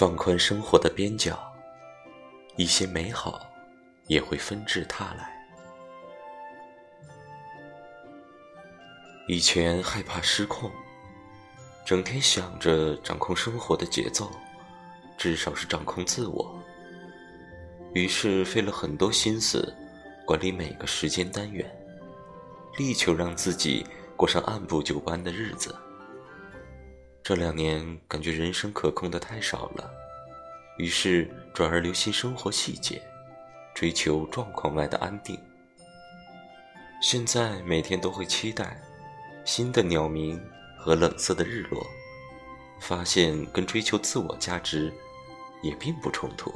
放宽生活的边角，一些美好也会纷至沓来。以前害怕失控，整天想着掌控生活的节奏，至少是掌控自我。于是费了很多心思管理每个时间单元，力求让自己过上按部就班的日子。这两年感觉人生可控的太少了，于是转而留心生活细节，追求状况外的安定。现在每天都会期待新的鸟鸣和冷色的日落，发现跟追求自我价值也并不冲突。